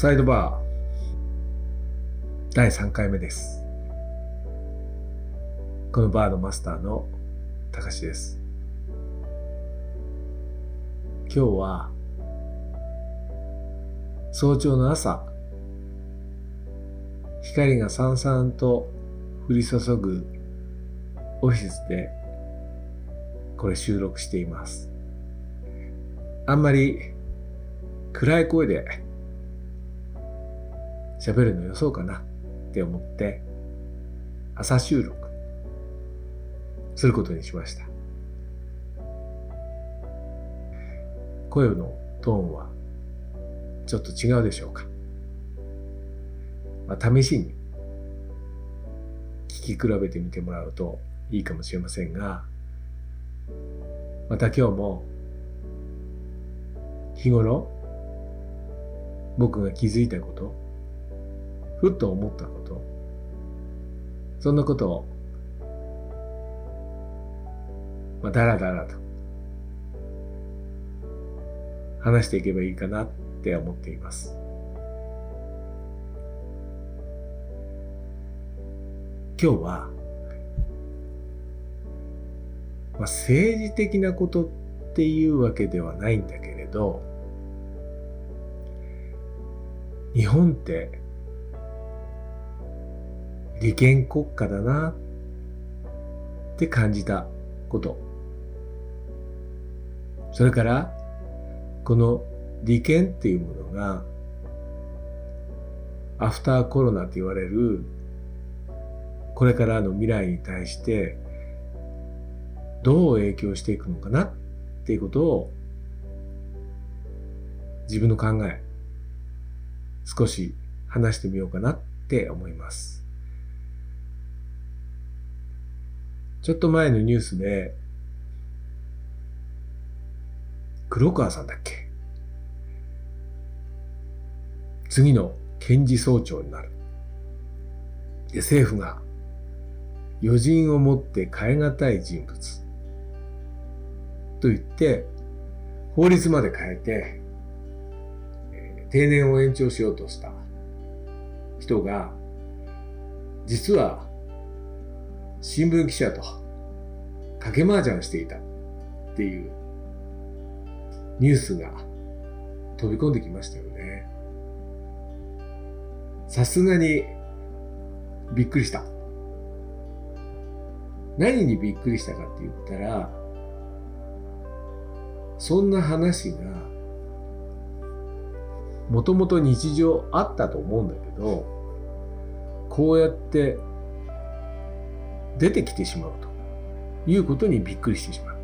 サイドバー第3回目です。このバーのマスターのたかしです。今日は早朝の朝、光がさんさんと降り注ぐオフィスでこれ収録しています。あんまり暗い声で喋るのよそうかなって思って朝収録することにしました。声のトーンはちょっと違うでしょうか。まあ、試しに聞き比べてみてもらうといいかもしれませんが、また今日も日頃僕が気づいたこと、ふっと思ったこと、そんなことを、まあ、だらだらと話していけばいいかなって思っています。今日は、まあ、政治的なことっていうわけではないんだけれど、日本って利権国家だなって感じたこと。それから、この利権っていうものが、アフターコロナと言われる、これからの未来に対して、どう影響していくのかなっていうことを、自分の考え、少し話してみようかなって思います。ちょっと前のニュースで、黒川さんだっけ？次の検事総長になる。で、政府が余人をもって変え難い人物。と言って、法律まで変えて、定年を延長しようとした人が、実は新聞記者と賭け麻雀していたっていうニュースが飛び込んできましたよね。さすがにびっくりした。何にびっくりしたかって言ったら、そんな話がもともと日常あったと思うんだけど、こうやって出てきてしまうということにびっくりしてしまった。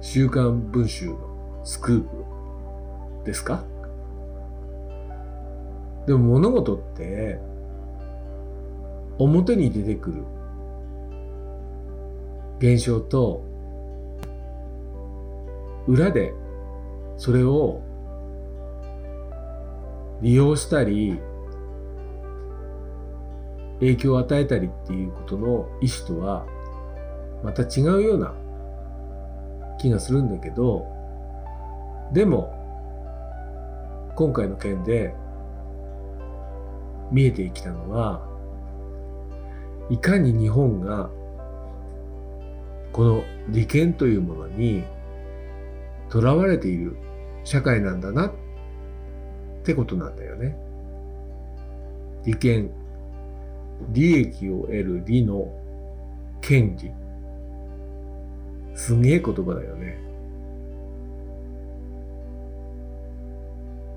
週刊文春のスクープですか？でも物事って表に出てくる現象と裏でそれを利用したり影響を与えたりっていうことの意思とはまた違うような気がするんだけどでも今回の件で見えてきたのはいかに日本がこの利権というものに囚われている社会なんだなってことなんだよね。利権、利益を得る利の権利。すげえ言葉だよね。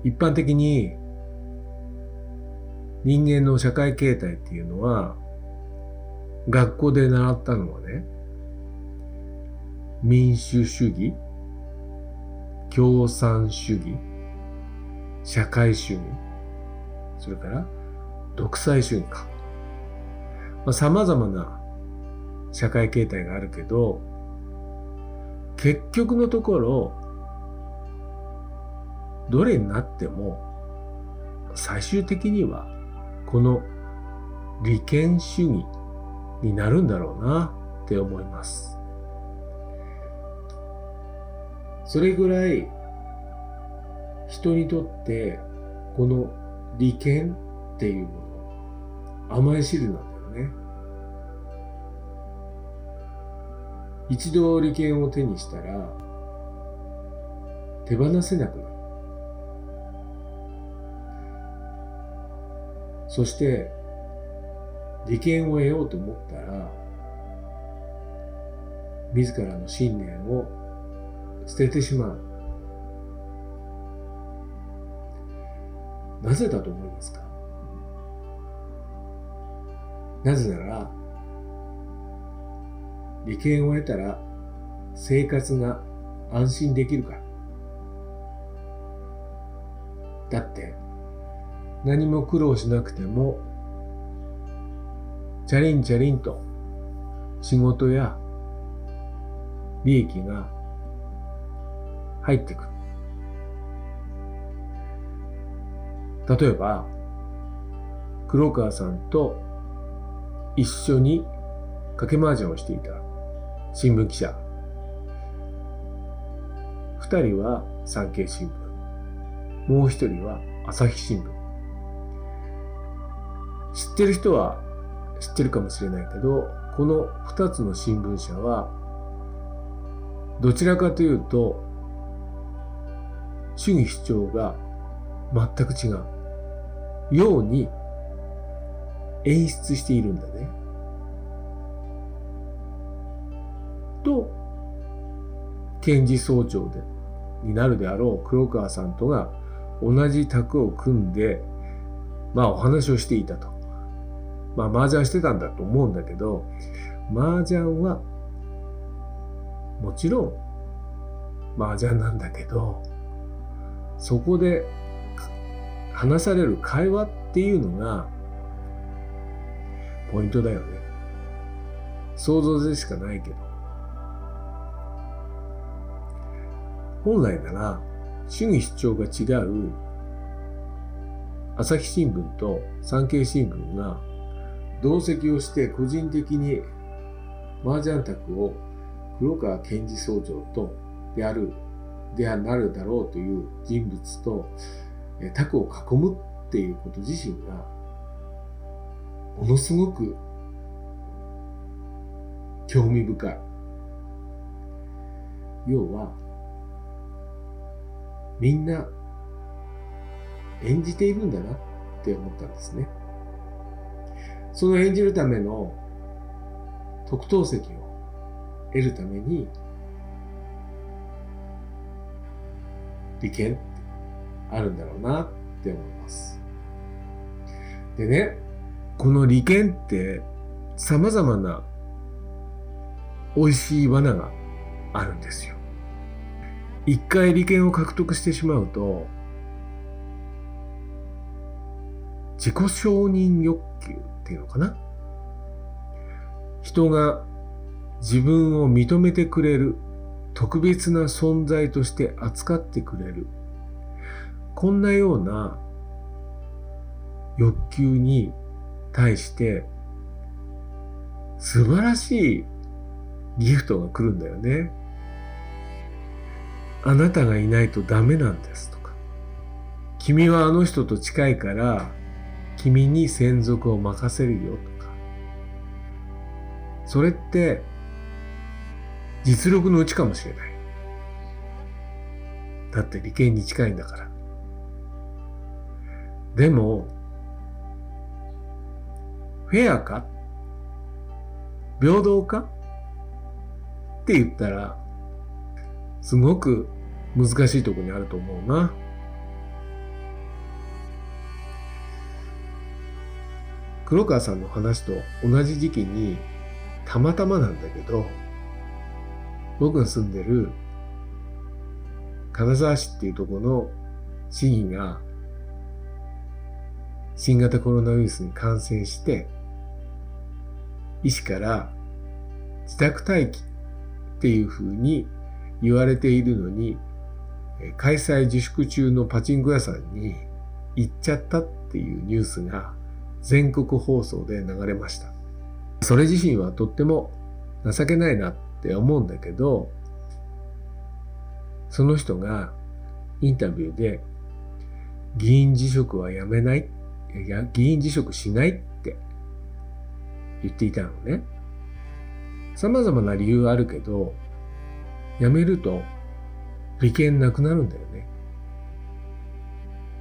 一般的に人間の社会形態っていうのは学校で習ったのはね民主主義共産主義、社会主義、それから独裁主義か。まあ、様々な社会形態があるけど、結局のところ、どれになっても、最終的には、この利権主義になるんだろうなって思います。それぐらい人にとってこの利権っていうもの甘い汁なん一度利権を手にしたら手放せなくなる。そして利権を得ようと思ったら自らの信念を捨ててしまう。なぜだと思いますか？なぜなら、利権を得たら生活が安心できるか。だって、何も苦労しなくても、チャリンチャリンと仕事や利益が入ってくる。例えば、黒川さんと一緒に掛け麻雀をしていた新聞記者。二人は産経新聞。もう一人は朝日新聞。知ってる人は知ってるかもしれないけど、この二つの新聞社は、どちらかというと、主義主張が全く違う。ように演出しているんだね。と、検事総長で、になるであろう黒川さんとが同じ卓を組んで、まあお話をしていたと。まあ麻雀してたんだと思うんだけど、麻雀はもちろん麻雀なんだけど、そこで話される会話っていうのがポイントだよね。想像でしかないけど。本来なら主義主張が違う朝日新聞と産経新聞が同席をして個人的に麻雀卓を黒川検事総長とである、であなるだろうという人物と卓を囲むっていうこと自身がものすごく興味深い。要は、みんな演じているんだなって思ったんですね。その演じるための特等席を得るために、利権ってあるんだろうなって思います。でね、この利権って様々な美味しい罠があるんですよ。一回利権を獲得してしまうと、自己承認欲求っていうのかな？人が自分を認めてくれる特別な存在として扱ってくれるこんなような欲求に対して素晴らしいギフトが来るんだよね。あなたがいないとダメなんですとか。君はあの人と近いから君に専属を任せるよとか。それって実力のうちかもしれない。だって利権に近いんだから。でも、フェアか？平等か？って言ったら、すごく難しいところにあると思うな。黒川さんの話と同じ時期に、たまたまなんだけど、僕が住んでる金沢市っていうところの市議が新型コロナウイルスに感染して、医師から自宅待機っていうふうに言われているのに、開催自粛中のパチンコ屋さんに行っちゃったっていうニュースが全国放送で流れました。それ自身はとっても情けないなって思うんだけど、その人がインタビューで議員辞職はやめない、いや議員辞職しないって言っていたのね。様々な理由あるけど、辞めると利権なくなるんだよね。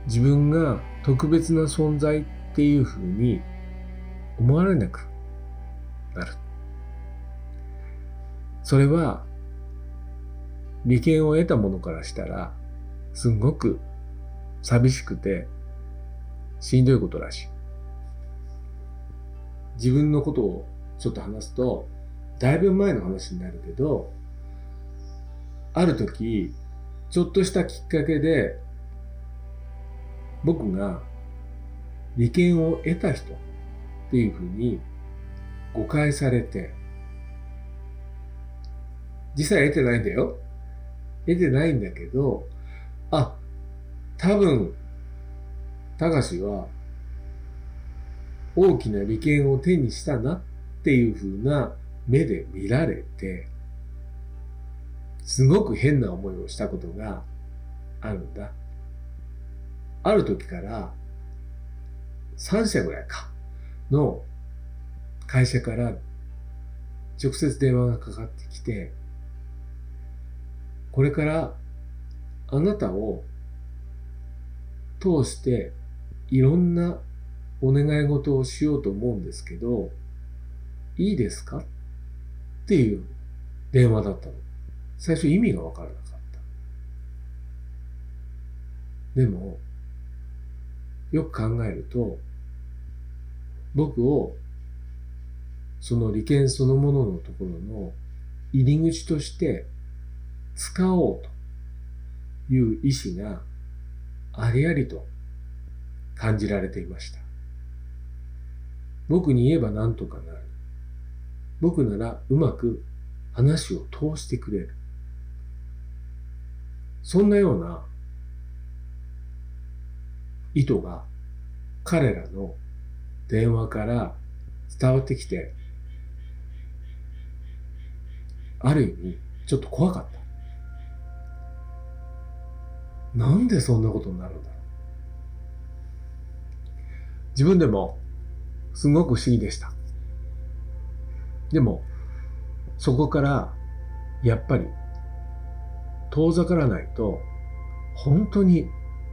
自分が特別な存在っていうふうに思われなくなる。それは利権を得たものからしたらすごく寂しくてしんどいことらしい。自分のことをちょっと話すと、だいぶ前の話になるけど、ある時、ちょっとしたきっかけで、僕が利権を得た人っていうふうに誤解されて、実際得てないんだよ。得てないんだけど、あ、多分、たかしは大きな利権を手にしたなっていうふうな目で見られて、すごく変な思いをしたことがあるんだ。ある時から3社ぐらいかの会社から直接電話がかかってきて、これからあなたを通していろんなお願い事をしようと思うんですけど、いいですか？っていう電話だったの。最初意味がわからなかった。でも、よく考えると、僕をその利権そのもののところの入り口として使おうという意志がありありと感じられていました。僕に言えば何とかなる。僕ならうまく話を通してくれる。そんなような意図が彼らの電話から伝わってきて、ある意味ちょっと怖かった。なんでそんなことになるんだろう。自分でもすごく不思議でした。でも、そこからやっぱり遠ざからないと本当に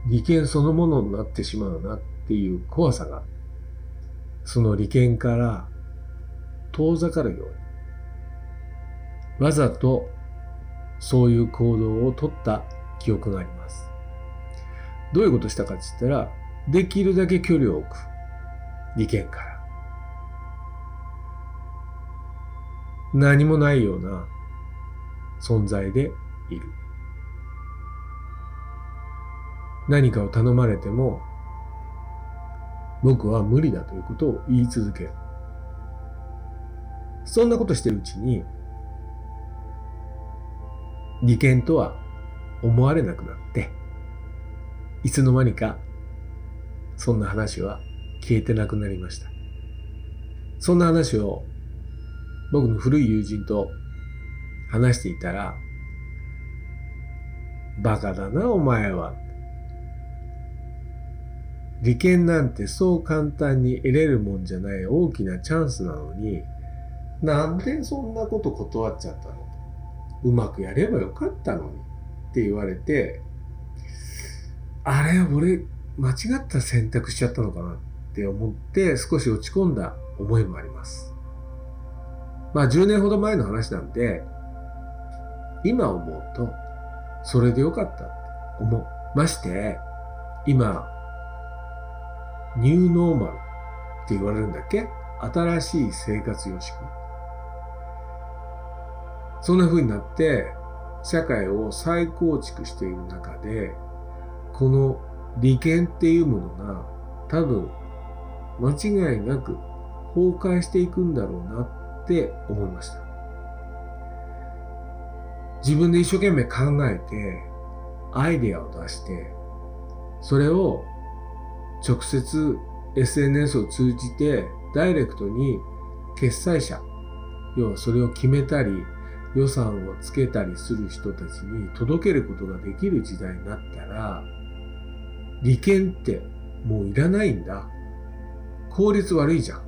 利権そのものになってしまうなっていう怖さがその利権から遠ざかるようにわざとそういう行動をとった記憶があります。どういうことしたかって言ったら、できるだけ距離を置く。利権から。何もないような存在でいる。何かを頼まれても、僕は無理だということを言い続ける。そんなことしてるうちに、利権とは思われなくなって、いつの間にか、そんな話は消えてなくなりました。そんな話を僕の古い友人と話していたら、バカだな、お前は。利権なんてそう簡単に得れるもんじゃない大きなチャンスなのに、なんでそんなこと断っちゃったの？うまくやればよかったのにって言われて、あれ、俺、間違った選択しちゃったのかなって思って少し落ち込んだ思いもあります。まあ10年ほど前の話なんで、今思うと、それでよかったって思う。まして、今、ニューノーマルって言われるんだっけ？新しい生活様式。そんな風になって、社会を再構築している中で、この利権っていうものが多分間違いなく崩壊していくんだろうなって思いました。自分で一生懸命考えて、アイデアを出して、それを直接 SNS を通じてダイレクトに決済者、要はそれを決めたり、予算をつけたりする人たちに届けることができる時代になったら、利権ってもういらないんだ。効率悪いじゃん。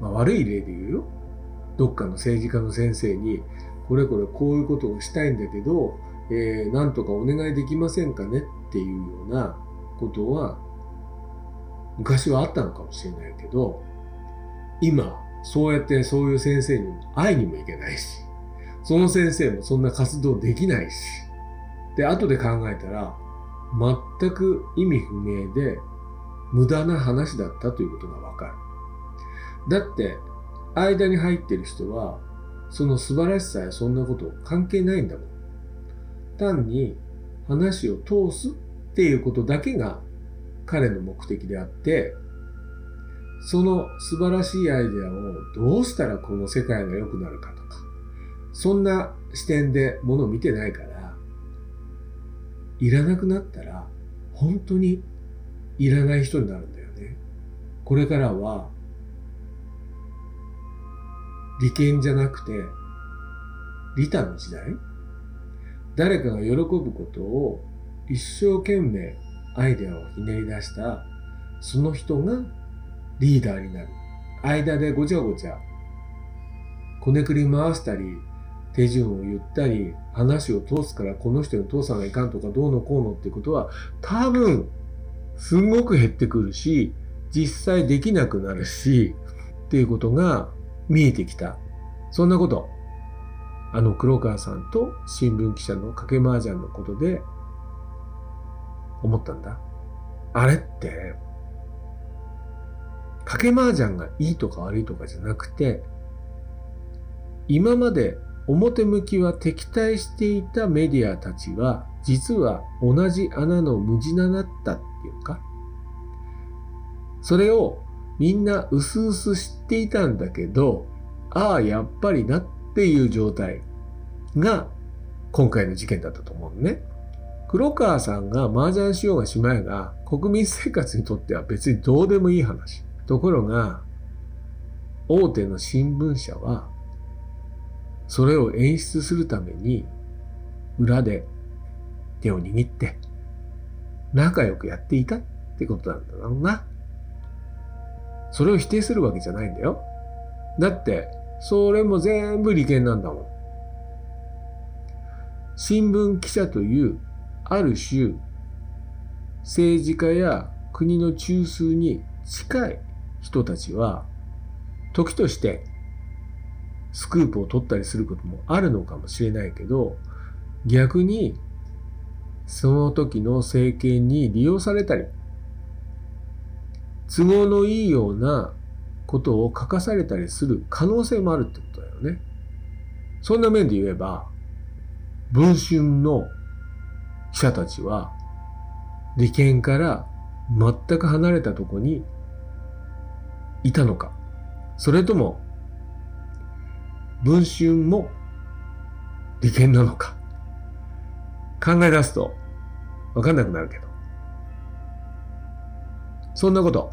まあ、悪い例で言うよ。どっかの政治家の先生に、これこれこういうことをしたいんだけど、えー、なんとかお願いできませんかねっていうようなことは、昔はあったのかもしれないけど、今、そうやってそういう先生に会いにも行けないし、その先生もそんな活動できないし、で、後で考えたら、全く意味不明で無駄な話だったということがわかる。だって、間に入ってる人は、その素晴らしさやそんなこと関係ないんだもん。単に話を通すっていうことだけが彼の目的であって、その素晴らしいアイデアをどうしたらこの世界が良くなるかとか、そんな視点でものを見てないから、いらなくなったら本当にいらない人になるんだよね。これからは利権じゃなくて利他の時代誰かが喜ぶことを一生懸命アイデアをひねり出したその人がリーダーになる。間でごちゃごちゃ、こねくり回したり、手順を言ったり、話を通すからこの人に通さないかんとかどうのこうのってことは多分すんごく減ってくるし、実際できなくなるし、っていうことが見えてきた。そんなこと、あの黒川さんと新聞記者の掛け麻雀のことで思ったんだ。あれって、賭け麻雀がいいとか悪いとかじゃなくて、今まで表向きは敵対していたメディアたちは、実は同じ穴の無地なだったっていうか、それをみんな薄々知っていたんだけど、ああ、やっぱりなっていう状態が今回の事件だったと思うね。黒川さんが麻雀しようがしまいが国民生活にとっては別にどうでもいい話。ところが、大手の新聞社は、それを演出するために、裏で手を握って、仲良くやっていたってことなんだろうな。それを否定するわけじゃないんだよ。だって、それも全部利権なんだもん。新聞記者というある種政治家や国の中枢に近い人たちは時としてスクープを取ったりすることもあるのかもしれないけど逆にその時の政権に利用されたり都合のいいようなことを書かされたりする可能性もあるってことだよね。そんな面で言えば文春の記者たちは利権から全く離れたとこにいたのか。それとも文春も利権なのか。考え出すとわかんなくなるけど。そんなこと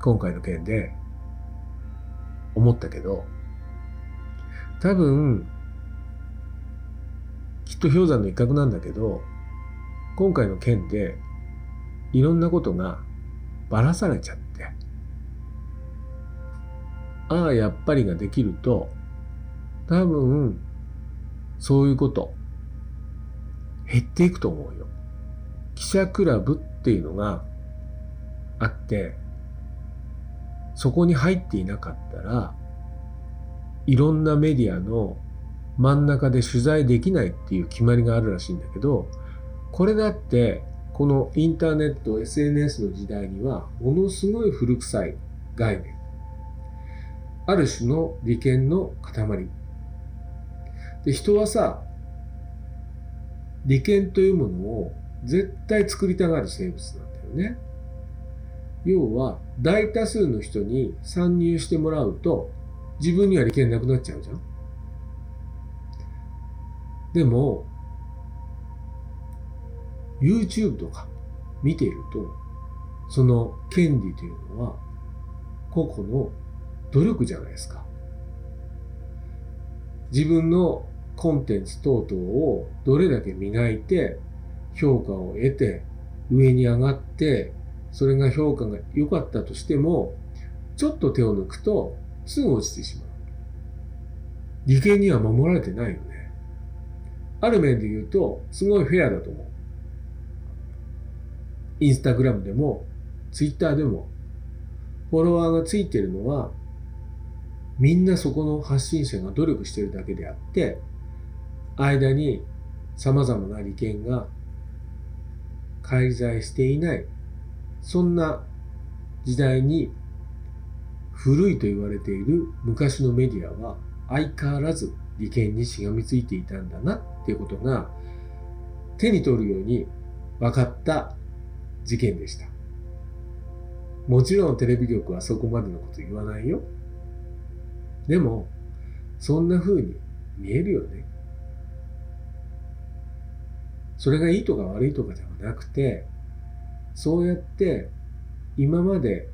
今回の件で思ったけど多分きっと氷山の一角なんだけど、今回の件でいろんなことがばらされちゃって、ああ、やっぱりができると、多分、そういうこと、減っていくと思うよ。記者クラブっていうのがあって、そこに入っていなかったら、いろんなメディアの真ん中で取材できないっていう決まりがあるらしいんだけど、これだってこのインターネット、SNS の時代にはものすごい古臭い概念。ある種の利権の塊。で、人はさ、利権というものを絶対作りたがる生物なんだよね。要は、大多数の人に参入してもらうと、自分には利権なくなっちゃうじゃん。でも、YouTube とか見ていると、その権利というのは、個々の努力じゃないですか。自分のコンテンツ等々をどれだけ磨いて評価を得て上に上がってそれが評価が良かったとしてもちょっと手を抜くとすぐ落ちてしまう。利権には守られてないよね。ある面で言うとすごいフェアだと思う。インスタグラムでもツイッターでもフォロワーがついてるのはみんなそこの発信者が努力してるだけであって間に様々な利権が介在していない、そんな時代に古いと言われている昔のメディアは相変わらず利権にしがみついていたんだなっていうことが手に取るように分かった事件でした。もちろんテレビ局はそこまでのこと言わないよ。でも、そんな風に見えるよね。それがいいとか悪いとかではなくて、そうやって今まで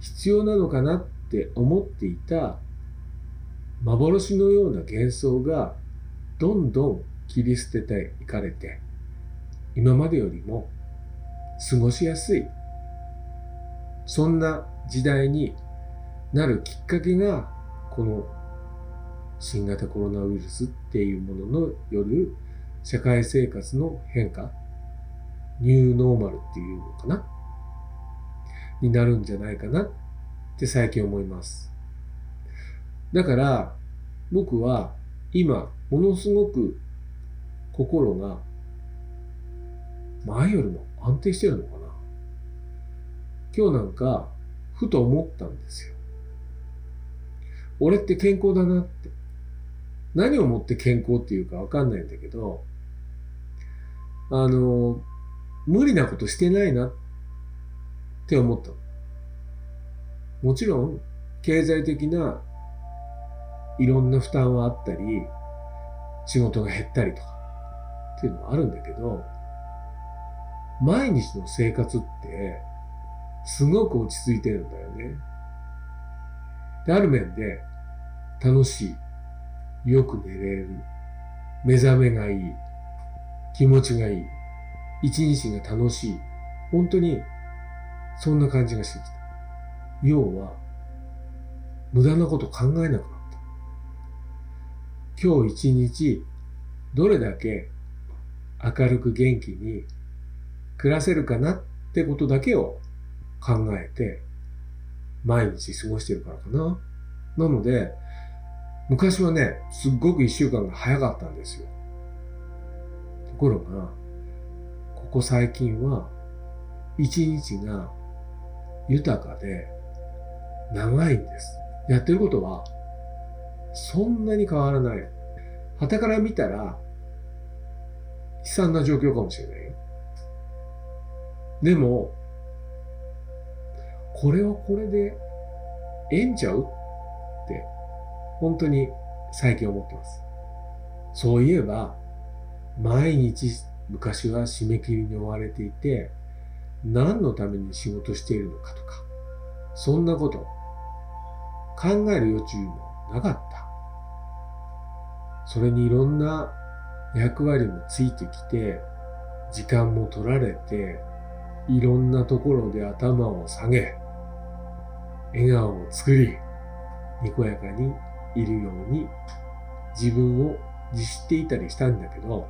必要なのかなって思っていた幻のような幻想がどんどん切り捨てていかれて、今までよりも過ごしやすい、そんな時代になるきっかけが、この新型コロナウイルスっていうもののよる社会生活の変化、ニューノーマルっていうのかな？になるんじゃないかなって最近思います。だから僕は今ものすごく心が前よりも安定してるのかな今日なんかふと思ったんですよ。俺って健康だなって。何をもって健康っていうかわかんないんだけど、あの、無理なことしてないなって思ったもちろん、経済的ないろんな負担はあったり、仕事が減ったりとかっていうのはあるんだけど、毎日の生活ってすごく落ち着いてるんだよね。で、ある面で楽しい、よく寝れる、目覚めがいい、気持ちがいい、一日が楽しい、本当にそんな感じがしてきた。要は、無駄なこと考えなくなった。今日一日、どれだけ明るく元気に暮らせるかなってことだけを考えて、毎日過ごしてるからかな。なので、昔はね、すっごく一週間が早かったんですよ。ところが、ここ最近は、一日が豊かで長いんです。やってることは、そんなに変わらない。旗から見たら、悲惨な状況かもしれないよ。でも、これはこれで、ええんちゃうって、本当に最近思ってます。そういえば、毎日昔は締め切りに追われていて、何のために仕事しているのかとか、そんなこと考える余地もなかった。それにいろんな役割もついてきて、時間も取られて、いろんなところで頭を下げ、笑顔を作り、にこやかにいるように自分を律していたりしたんだけど、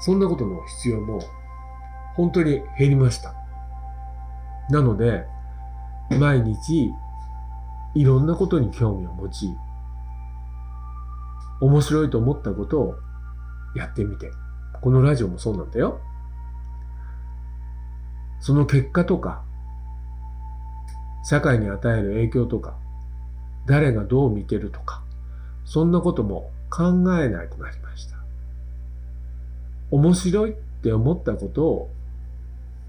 そんなことの必要も本当に減りました。なので、毎日いろんなことに興味を持ち、面白いと思ったことをやってみて。このラジオもそうなんだよ。その結果とか、社会に与える影響とか、誰がどう見てるとか、そんなことも考えなくなりました。面白いって思ったことを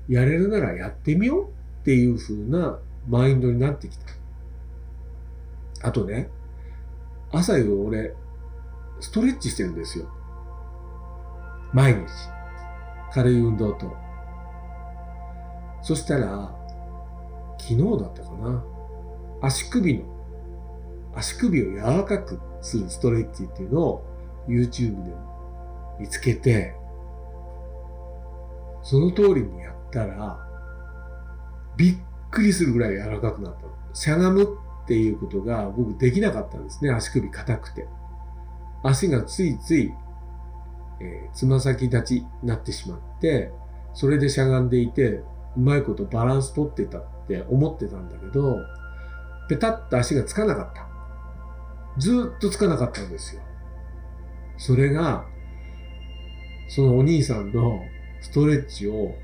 やれるならやってみようっていう風なマインドになってきた。あとね、朝夕俺、ストレッチしてるんですよ。毎日。軽い運動と。そしたら、昨日だったかな。足首の足首を柔らかくするストレッチっていうのを YouTube で見つけて、その通りにやったら、びっくりするぐらい柔らかくなったの。しゃがむっていうことが僕できなかったんですね。足首硬くて。足がついつい、えー、つま先立ちになってしまって、それでしゃがんでいて、うまいことバランス取ってたって思ってたんだけど、ペタッと足がつかなかった。ずっとつかなかったんですよ。それが、そのお兄さんのストレッチを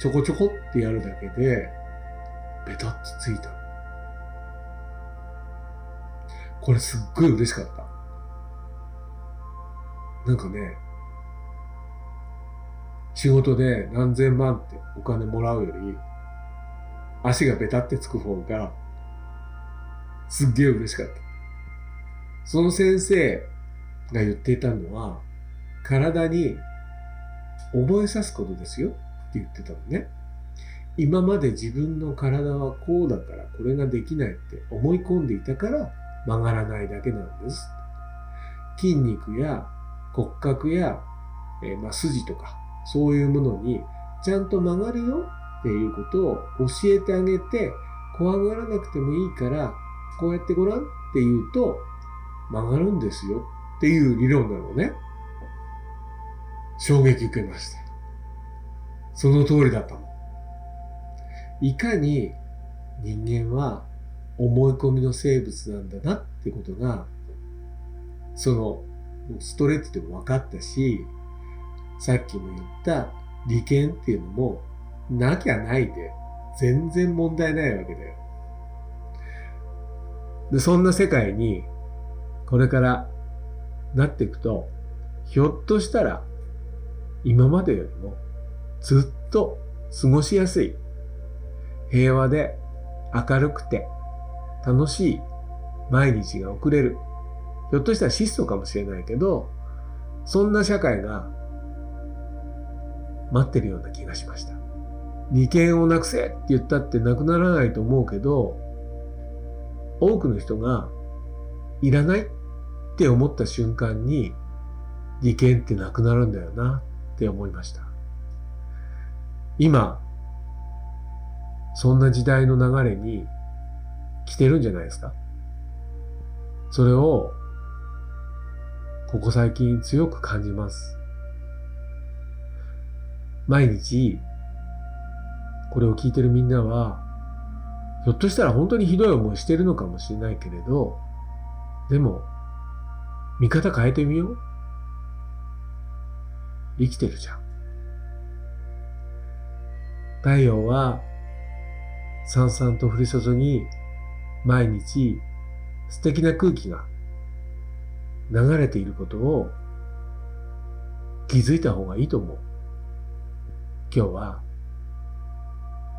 ちょこちょこってやるだけで、ペタッとついた。これすっごい嬉しかった。なんかね、仕事で何千万ってお金もらうより、足がベタってつく方が、すっげえ嬉しかった。その先生が言っていたのは、体に覚えさすことですよって言ってたのね。今まで自分の体はこうだからこれができないって思い込んでいたから曲がらないだけなんです。筋肉や骨格や、えー、まあ、筋とかそういうものにちゃんと曲がるよっていうことを教えてあげて怖がらなくてもいいからこうやってごらんって言うと曲がるんですよっていう理論なのね。衝撃受けました。その通りだったの。いかに人間は思い込みの生物なんだなってことが、そのストレッチでも分かったし、さっきも言った利権っていうのもなきゃないで全然問題ないわけだよ。で、そんな世界にこれからなっていくと、ひょっとしたら今までよりもずっと過ごしやすい、平和で明るくて楽しい毎日が送れる。ひょっとしたら質素かもしれないけど、そんな社会が待ってるような気がしました。利権をなくせって言ったってなくならないと思うけど、多くの人がいらないって思った瞬間に利権ってなくなるんだよなって思いました。今、そんな時代の流れに来てるんじゃないですかそれを、ここ最近強く感じます。毎日、これを聞いてるみんなは、ひょっとしたら本当にひどい思いしてるのかもしれないけれど、でも、見方変えてみよう。生きてるじゃん。太陽は、さんさんと降り注ぎ、毎日素敵な空気が流れていることを気づいた方がいいと思う。今日は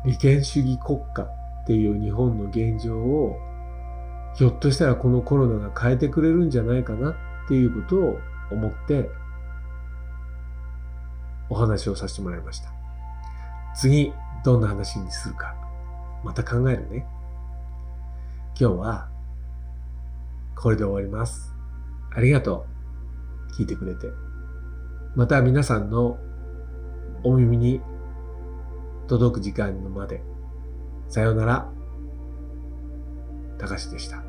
利権主義国家っていう日本の現状をひょっとしたらこのコロナが変えてくれるんじゃないかなっていうことを思ってお話をさせてもらいました。次、どんな話にするか、また考えるね。今日はこれで終わります。ありがとう。聞いてくれて。また皆さんのお耳に届く時間のまで。さようなら。たかしでした。